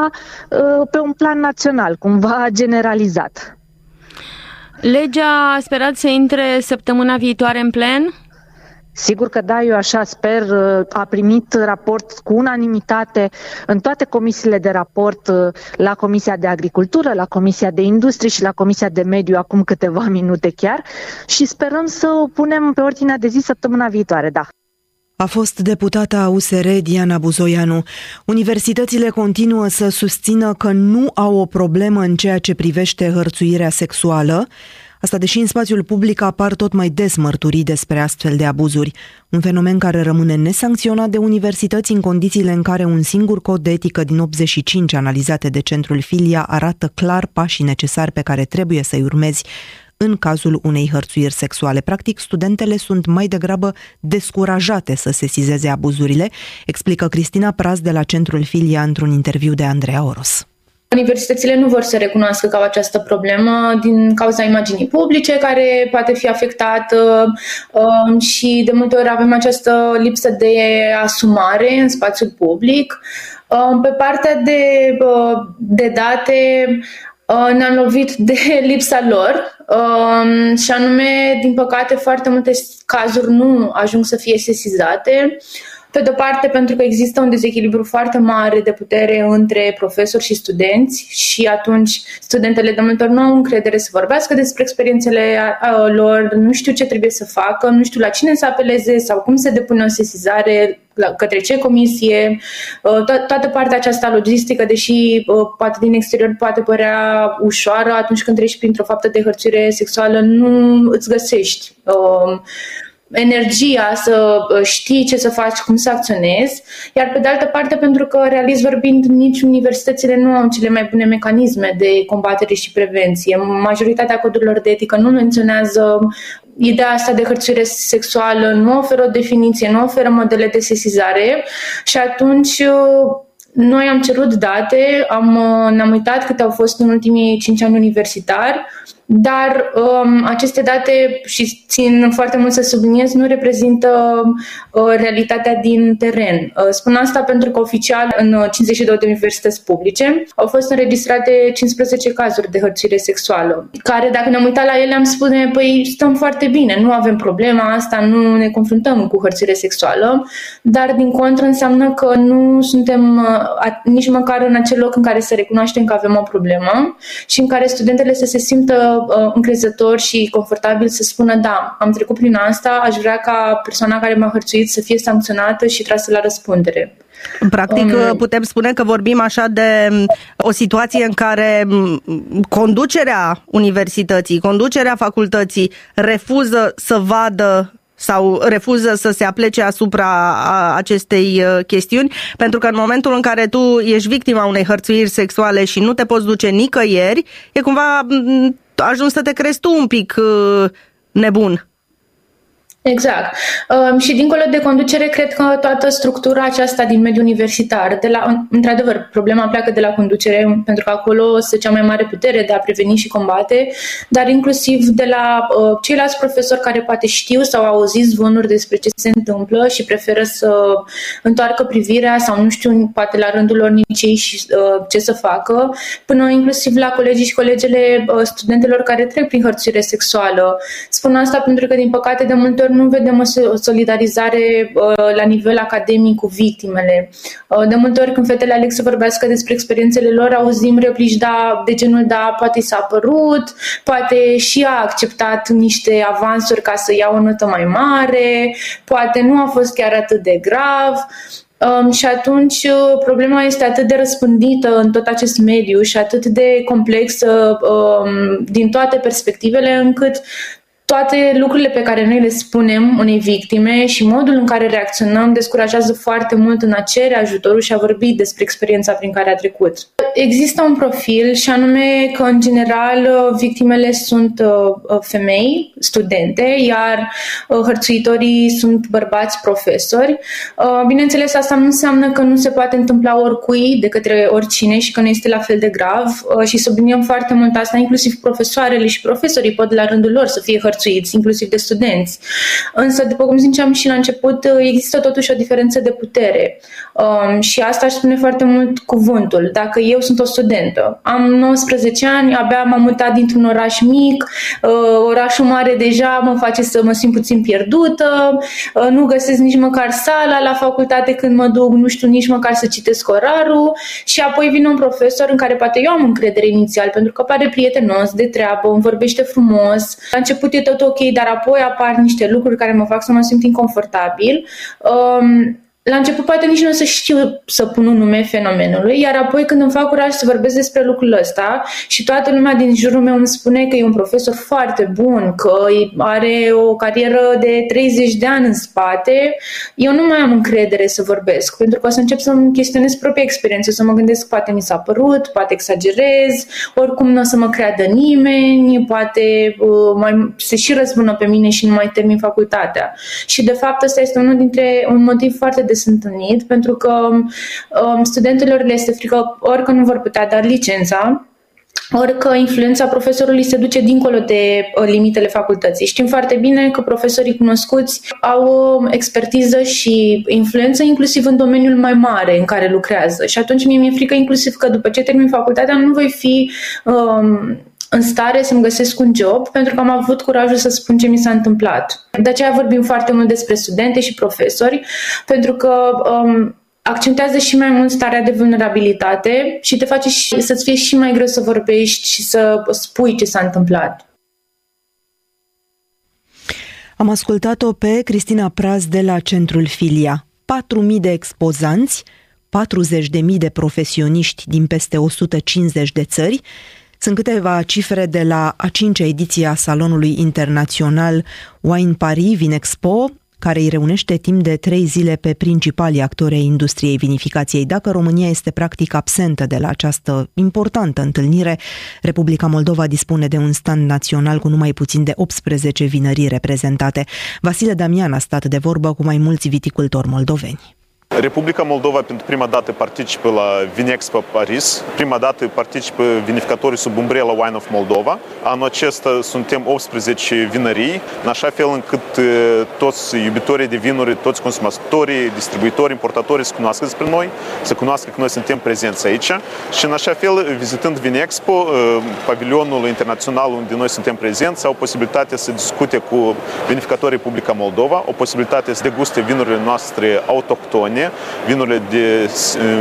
Uh, pe un plan național, cumva generalizat. Legea a sperat să intre săptămâna viitoare în plen? Sigur că da, eu așa sper. Uh, a primit raport cu unanimitate în toate comisiile de raport, uh, la Comisia de Agricultură, la Comisia de Industrie și la Comisia de Mediu acum câteva minute chiar și sperăm să o punem pe ordinea de zi săptămâna viitoare, da a fost deputata USR Diana Buzoianu. Universitățile continuă să susțină că nu au o problemă în ceea ce privește hărțuirea sexuală, Asta deși în spațiul public apar tot mai des mărturii despre astfel de abuzuri, un fenomen care rămâne nesancționat de universități în condițiile în care un singur cod de etică din 85 analizate de centrul Filia arată clar pașii necesari pe care trebuie să-i urmezi în cazul unei hărțuiri sexuale. Practic, studentele sunt mai degrabă descurajate să sesizeze abuzurile, explică Cristina Praz de la Centrul Filia într-un interviu de Andreea Oros. Universitățile nu vor să recunoască că au această problemă din cauza imaginii publice care poate fi afectată um, și de multe ori avem această lipsă de asumare în spațiul public. Um, pe partea de, uh, de date, uh, ne-am lovit de lipsa lor Um, și anume, din păcate, foarte multe cazuri nu ajung să fie sesizate. Pe de-o parte, pentru că există un dezechilibru foarte mare de putere între profesori și studenți și atunci studentele de multe ori nu au încredere să vorbească despre experiențele lor, nu știu ce trebuie să facă, nu știu la cine să apeleze sau cum se depune o sesizare, către ce comisie, uh, to- toată partea aceasta logistică, deși uh, poate din exterior poate părea ușoară, atunci când treci printr-o faptă de hărțuire sexuală, nu îți găsești uh, energia să știi ce să faci, cum să acționezi, iar pe de altă parte, pentru că, realist vorbind, nici universitățile nu au cele mai bune mecanisme de combatere și prevenție. Majoritatea codurilor de etică nu menționează ideea asta de hărțuire sexuală, nu oferă o definiție, nu oferă modele de sesizare. Și atunci noi am cerut date, am, ne-am uitat câte au fost în ultimii 5 ani universitari dar um, aceste date, și țin foarte mult să subliniez, nu reprezintă uh, realitatea din teren. Uh, spun asta pentru că oficial în 52 de universități publice au fost înregistrate 15 cazuri de hărțuire sexuală, care dacă ne-am uitat la ele am spune, păi stăm foarte bine, nu avem problema asta, nu ne confruntăm cu hărțuire sexuală, dar din contră înseamnă că nu suntem uh, nici măcar în acel loc în care să recunoaștem că avem o problemă și în care studentele să se simtă uh, încrezător și confortabil să spună da, am trecut prin asta, aș vrea ca persoana care m-a hărțuit să fie sancționată și trasă la răspundere. Practic um, putem spune că vorbim așa de um, o situație în care um, conducerea universității, conducerea facultății refuză să vadă sau refuză să se aplece asupra acestei uh, chestiuni, pentru că în momentul în care tu ești victima unei hărțuiri sexuale și nu te poți duce nicăieri, e cumva ajuns să te crezi tu un pic uh, nebun. Exact. Um, și dincolo de conducere, cred că toată structura aceasta din mediul universitar, de la, într-adevăr, problema pleacă de la conducere, pentru că acolo este cea mai mare putere de a preveni și combate, dar inclusiv de la uh, ceilalți profesori care poate știu sau au auzit zvonuri despre ce se întâmplă și preferă să întoarcă privirea sau nu știu, poate la rândul lor nici ei și uh, ce să facă, până inclusiv la colegii și colegele uh, studentelor care trec prin hărțuire sexuală. Spun asta pentru că, din păcate, de multe ori nu vedem o solidarizare uh, la nivel academic cu victimele. Uh, de multe ori când fetele aleg să vorbească despre experiențele lor, auzim replici da, de genul da, poate s-a apărut, poate și a acceptat niște avansuri ca să ia o notă mai mare, poate nu a fost chiar atât de grav. Um, și atunci uh, problema este atât de răspândită în tot acest mediu și atât de complexă um, din toate perspectivele încât toate lucrurile pe care noi le spunem unei victime și modul în care reacționăm descurajează foarte mult în a cere ajutorul și a vorbi despre experiența prin care a trecut. Există un profil și anume că, în general, victimele sunt uh, femei, studente, iar uh, hărțuitorii sunt bărbați profesori. Uh, bineînțeles, asta nu înseamnă că nu se poate întâmpla oricui de către oricine și că nu este la fel de grav și subliniem foarte mult asta, inclusiv profesoarele și profesorii pot la rândul lor să fie hărțuitori hărțuiți, inclusiv de studenți. Însă, după cum ziceam și la început, există totuși o diferență de putere. Um, și asta aș spune foarte mult cuvântul. Dacă eu sunt o studentă, am 19 ani, abia m-am mutat dintr-un oraș mic, uh, orașul mare deja mă face să mă simt puțin pierdută, uh, nu găsesc nici măcar sala la facultate când mă duc, nu știu nici măcar să citesc orarul și apoi vine un profesor în care poate eu am încredere inițial pentru că pare prietenos, de treabă, îmi vorbește frumos. La început e tot ok, dar apoi apar niște lucruri care mă fac să mă simt inconfortabil. Um, la început poate nici nu o să știu să pun un nume fenomenului, iar apoi când îmi fac curaj să vorbesc despre lucrul ăsta și toată lumea din jurul meu îmi spune că e un profesor foarte bun, că are o carieră de 30 de ani în spate, eu nu mai am încredere să vorbesc, pentru că o să încep să-mi chestionez propria experiență, să mă gândesc poate mi s-a părut, poate exagerez, oricum nu o să mă creadă nimeni, poate uh, mai se și răzbună pe mine și nu mai termin facultatea. Și de fapt ăsta este unul dintre un motiv foarte des întâlnit, pentru că um, studentelor le este frică ori că nu vor putea da licența, ori că influența profesorului se duce dincolo de uh, limitele facultății. Știm foarte bine că profesorii cunoscuți au um, expertiză și influență inclusiv în domeniul mai mare în care lucrează. Și atunci mie mi-e frică inclusiv că după ce termin facultatea nu voi fi um, în stare să-mi găsesc un job pentru că am avut curajul să spun ce mi s-a întâmplat. De aceea vorbim foarte mult despre studente și profesori, pentru că um, accentuează și mai mult starea de vulnerabilitate și te face și, să-ți fie și mai greu să vorbești și să spui ce s-a întâmplat. Am ascultat-o pe Cristina Praz de la Centrul Filia. 4.000 de expozanți, 40.000 de profesioniști din peste 150 de țări, sunt câteva cifre de la a cincea ediție a Salonului Internațional Wine Paris Vinexpo, care îi reunește timp de trei zile pe principalii actori ai industriei vinificației. Dacă România este practic absentă de la această importantă întâlnire, Republica Moldova dispune de un stand național cu numai puțin de 18 vinării reprezentate. Vasile Damian a stat de vorbă cu mai mulți viticultori moldoveni. Republica Moldova pentru prima dată participă la Vinexpo Paris. Prima dată participă vinificatorii sub umbrela Wine of Moldova. Anul acesta suntem 18 vinării, în așa fel încât toți iubitorii de vinuri, toți consumatorii, distribuitorii, importatorii să cunoască despre noi, să cunoască că noi suntem prezenți aici. Și în așa fel, vizitând Vinexpo, pavilionul internațional unde noi suntem prezenți, au posibilitatea să discute cu vinificatorii Republica Moldova, o posibilitate să deguste vinurile noastre autohtone, bine, vinurile de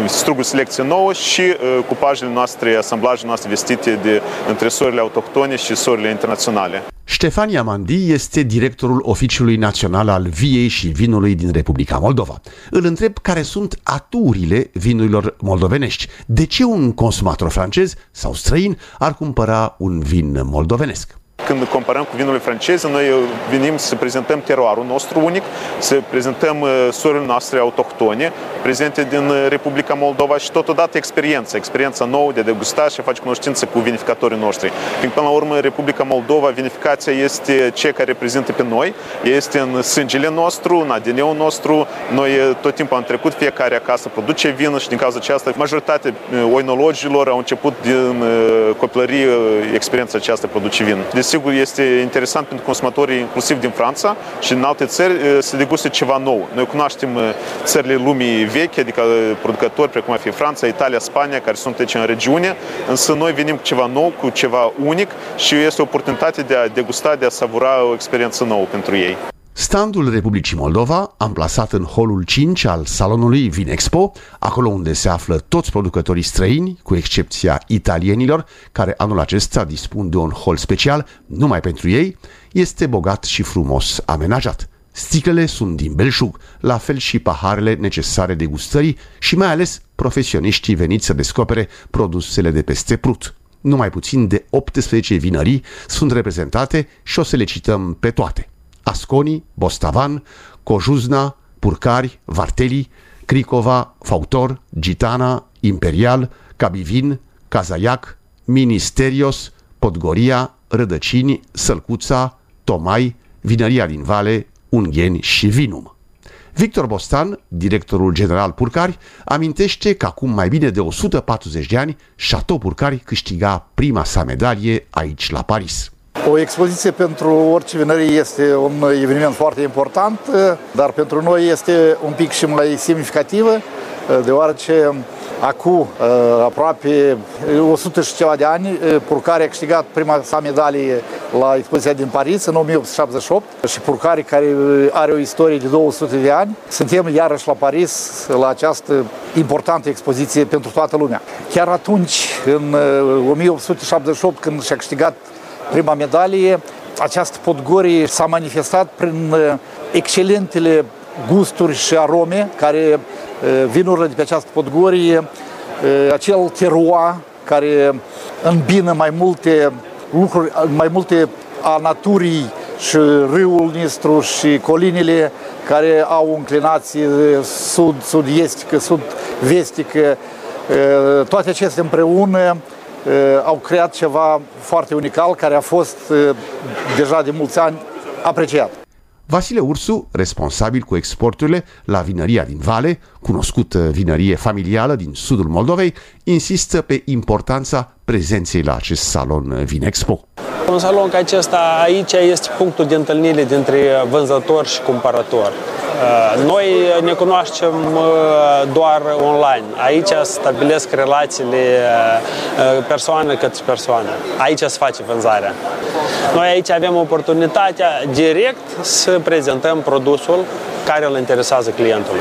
struguri selecție nouă și cupajele noastre, asamblajele noastre vestite de între sorile autohtone și sorile internaționale. Ștefan Iamandi este directorul Oficiului Național al Viei și Vinului din Republica Moldova. Îl întreb care sunt aturile vinurilor moldovenești. De ce un consumator francez sau străin ar cumpăra un vin moldovenesc? Când comparăm cu vinurile franceze, noi venim să prezentăm teroarul nostru unic, să prezentăm sorile noastre autohtone, prezente din Republica Moldova și totodată experiența, experiența nouă de degustare și face cunoștință cu vinificatorii noștri. Fiindcă, până la urmă, Republica Moldova, vinificația este ce care reprezintă pe noi, este în sângele nostru, în ADN-ul nostru. Noi tot timpul am trecut, fiecare acasă produce vin și din cauza aceasta majoritatea oinologilor au început din copilărie experiența aceasta produce vin. Desigur, este interesant pentru consumatorii, inclusiv din Franța și în alte țări, să deguste ceva nou. Noi cunoaștem țările lumii vechi, adică producători precum ar fi Franța, Italia, Spania, care sunt aici în regiune, însă noi venim cu ceva nou, cu ceva unic și este o oportunitate de a degusta, de a savura o experiență nouă pentru ei. Standul Republicii Moldova, amplasat în holul 5 al salonului Vinexpo, acolo unde se află toți producătorii străini, cu excepția italienilor, care anul acesta dispun de un hol special numai pentru ei, este bogat și frumos amenajat. Sticlele sunt din belșug, la fel și paharele necesare degustării și mai ales profesioniștii veniți să descopere produsele de peste Prut. Numai puțin de 18 vinării sunt reprezentate și o să le cităm pe toate. Asconi, Bostavan, Cojuzna, Purcari, Varteli, Cricova, Fautor, Gitana, Imperial, Cabivin, Cazaiac, Ministerios, Podgoria, Rădăcini, Sălcuța, Tomai, Vinăria din Vale, Ungheni și Vinum. Victor Bostan, directorul general Purcari, amintește că acum mai bine de 140 de ani Chateau Purcari câștiga prima sa medalie aici la Paris. O expoziție pentru orice vinărie este un eveniment foarte important, dar pentru noi este un pic și mai semnificativă, deoarece acum aproape 100 și ceva de ani, Purcari a câștigat prima sa medalie la expoziția din Paris în 1878 și Purcari care are o istorie de 200 de ani. Suntem iarăși la Paris la această importantă expoziție pentru toată lumea. Chiar atunci, în 1878, când și-a câștigat prima medalie, această podgorie s-a manifestat prin excelentele gusturi și arome care vinurile de pe această podgorie, acel teroa care îmbină mai multe lucruri, mai multe a naturii și râul Nistru și colinile care au o înclinație sud, sud-estică, sud-vestică, toate acestea împreună au creat ceva foarte unical care a fost deja de mulți ani apreciat. Vasile Ursu, responsabil cu exporturile la vinăria din Vale, cunoscută vinărie familială din sudul Moldovei, insistă pe importanța prezenței la acest salon Vinexpo. Un salon ca acesta aici este punctul de întâlnire dintre vânzător și cumpărător. Noi ne cunoaștem doar online. Aici stabilesc relațiile persoană către persoană. Aici se face vânzarea. Noi aici avem oportunitatea direct să prezentăm produsul care îl interesează clientului.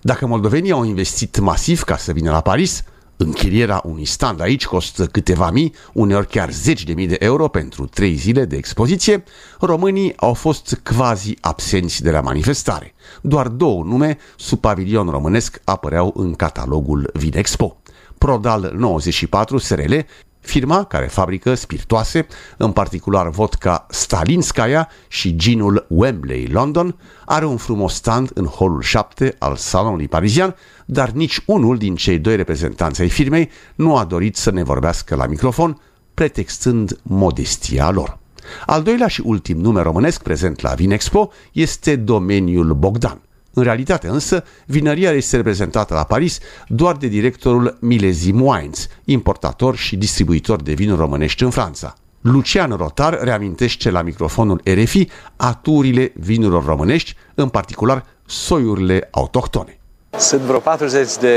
Dacă moldovenii au investit masiv ca să vină la Paris, Închirierea unui stand aici costă câteva mii, uneori chiar zeci de mii de euro pentru trei zile de expoziție. Românii au fost quasi absenți de la manifestare. Doar două nume sub pavilion românesc apăreau în catalogul Vinexpo. Prodal 94 SRL firma care fabrică spiritoase, în particular vodka Stalinskaya și ginul Wembley London, are un frumos stand în holul 7 al salonului parizian, dar nici unul din cei doi reprezentanți ai firmei nu a dorit să ne vorbească la microfon, pretextând modestia lor. Al doilea și ultim nume românesc prezent la Vinexpo este domeniul Bogdan – în realitate însă, vinăria este reprezentată la Paris doar de directorul Milezim Wines, importator și distribuitor de vinuri românești în Franța. Lucian Rotar reamintește la microfonul RFI aturile vinurilor românești, în particular soiurile autohtone. Sunt vreo 40 de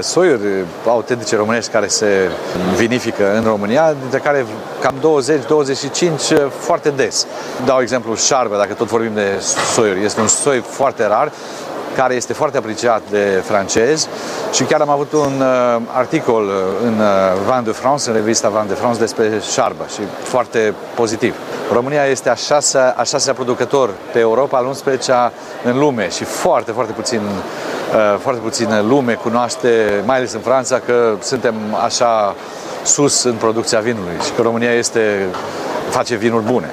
soiuri autentice românești care se vinifică în România, dintre care cam 20-25 foarte des. Dau exemplu șarbe, dacă tot vorbim de soiuri. Este un soi foarte rar, care este foarte apreciat de francezi și chiar am avut un uh, articol în uh, Van de France, în revista Van de France, despre șarbă și foarte pozitiv. România este a șasea, a șasea producător pe Europa, al 11-a în lume și foarte, foarte puțin uh, foarte puțin lume cunoaște, mai ales în Franța, că suntem așa sus în producția vinului și că România este face vinuri bune.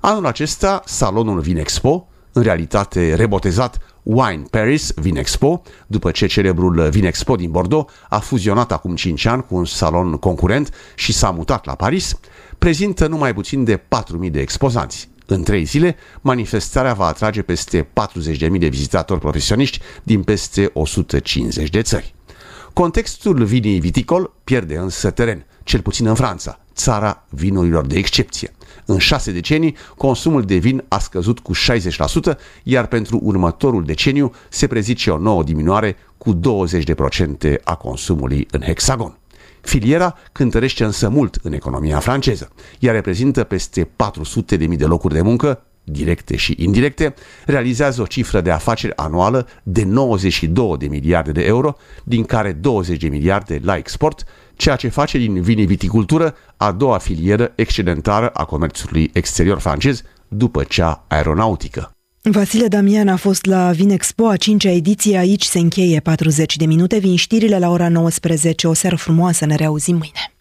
Anul acesta, salonul Vinexpo, în realitate rebotezat Wine Paris Vinexpo, după ce celebrul Vinexpo din Bordeaux a fuzionat acum 5 ani cu un salon concurent și s-a mutat la Paris, prezintă numai puțin de 4.000 de expozanți. În trei zile, manifestarea va atrage peste 40.000 de vizitatori profesioniști din peste 150 de țări. Contextul vinii viticol pierde însă teren, cel puțin în Franța, țara vinurilor de excepție. În șase decenii, consumul de vin a scăzut cu 60%, iar pentru următorul deceniu se prezice o nouă diminuare cu 20% a consumului în hexagon. Filiera cântărește însă mult în economia franceză. Ea reprezintă peste 400.000 de locuri de muncă, directe și indirecte, realizează o cifră de afaceri anuală de 92 de miliarde de euro, din care 20 de miliarde la export, ceea ce face din viniviticultură a doua filieră excedentară a comerțului exterior francez după cea aeronautică. Vasile Damian a fost la Vinexpo, a cincea ediție, aici se încheie 40 de minute, vin știrile la ora 19, o seară frumoasă, ne reauzim mâine.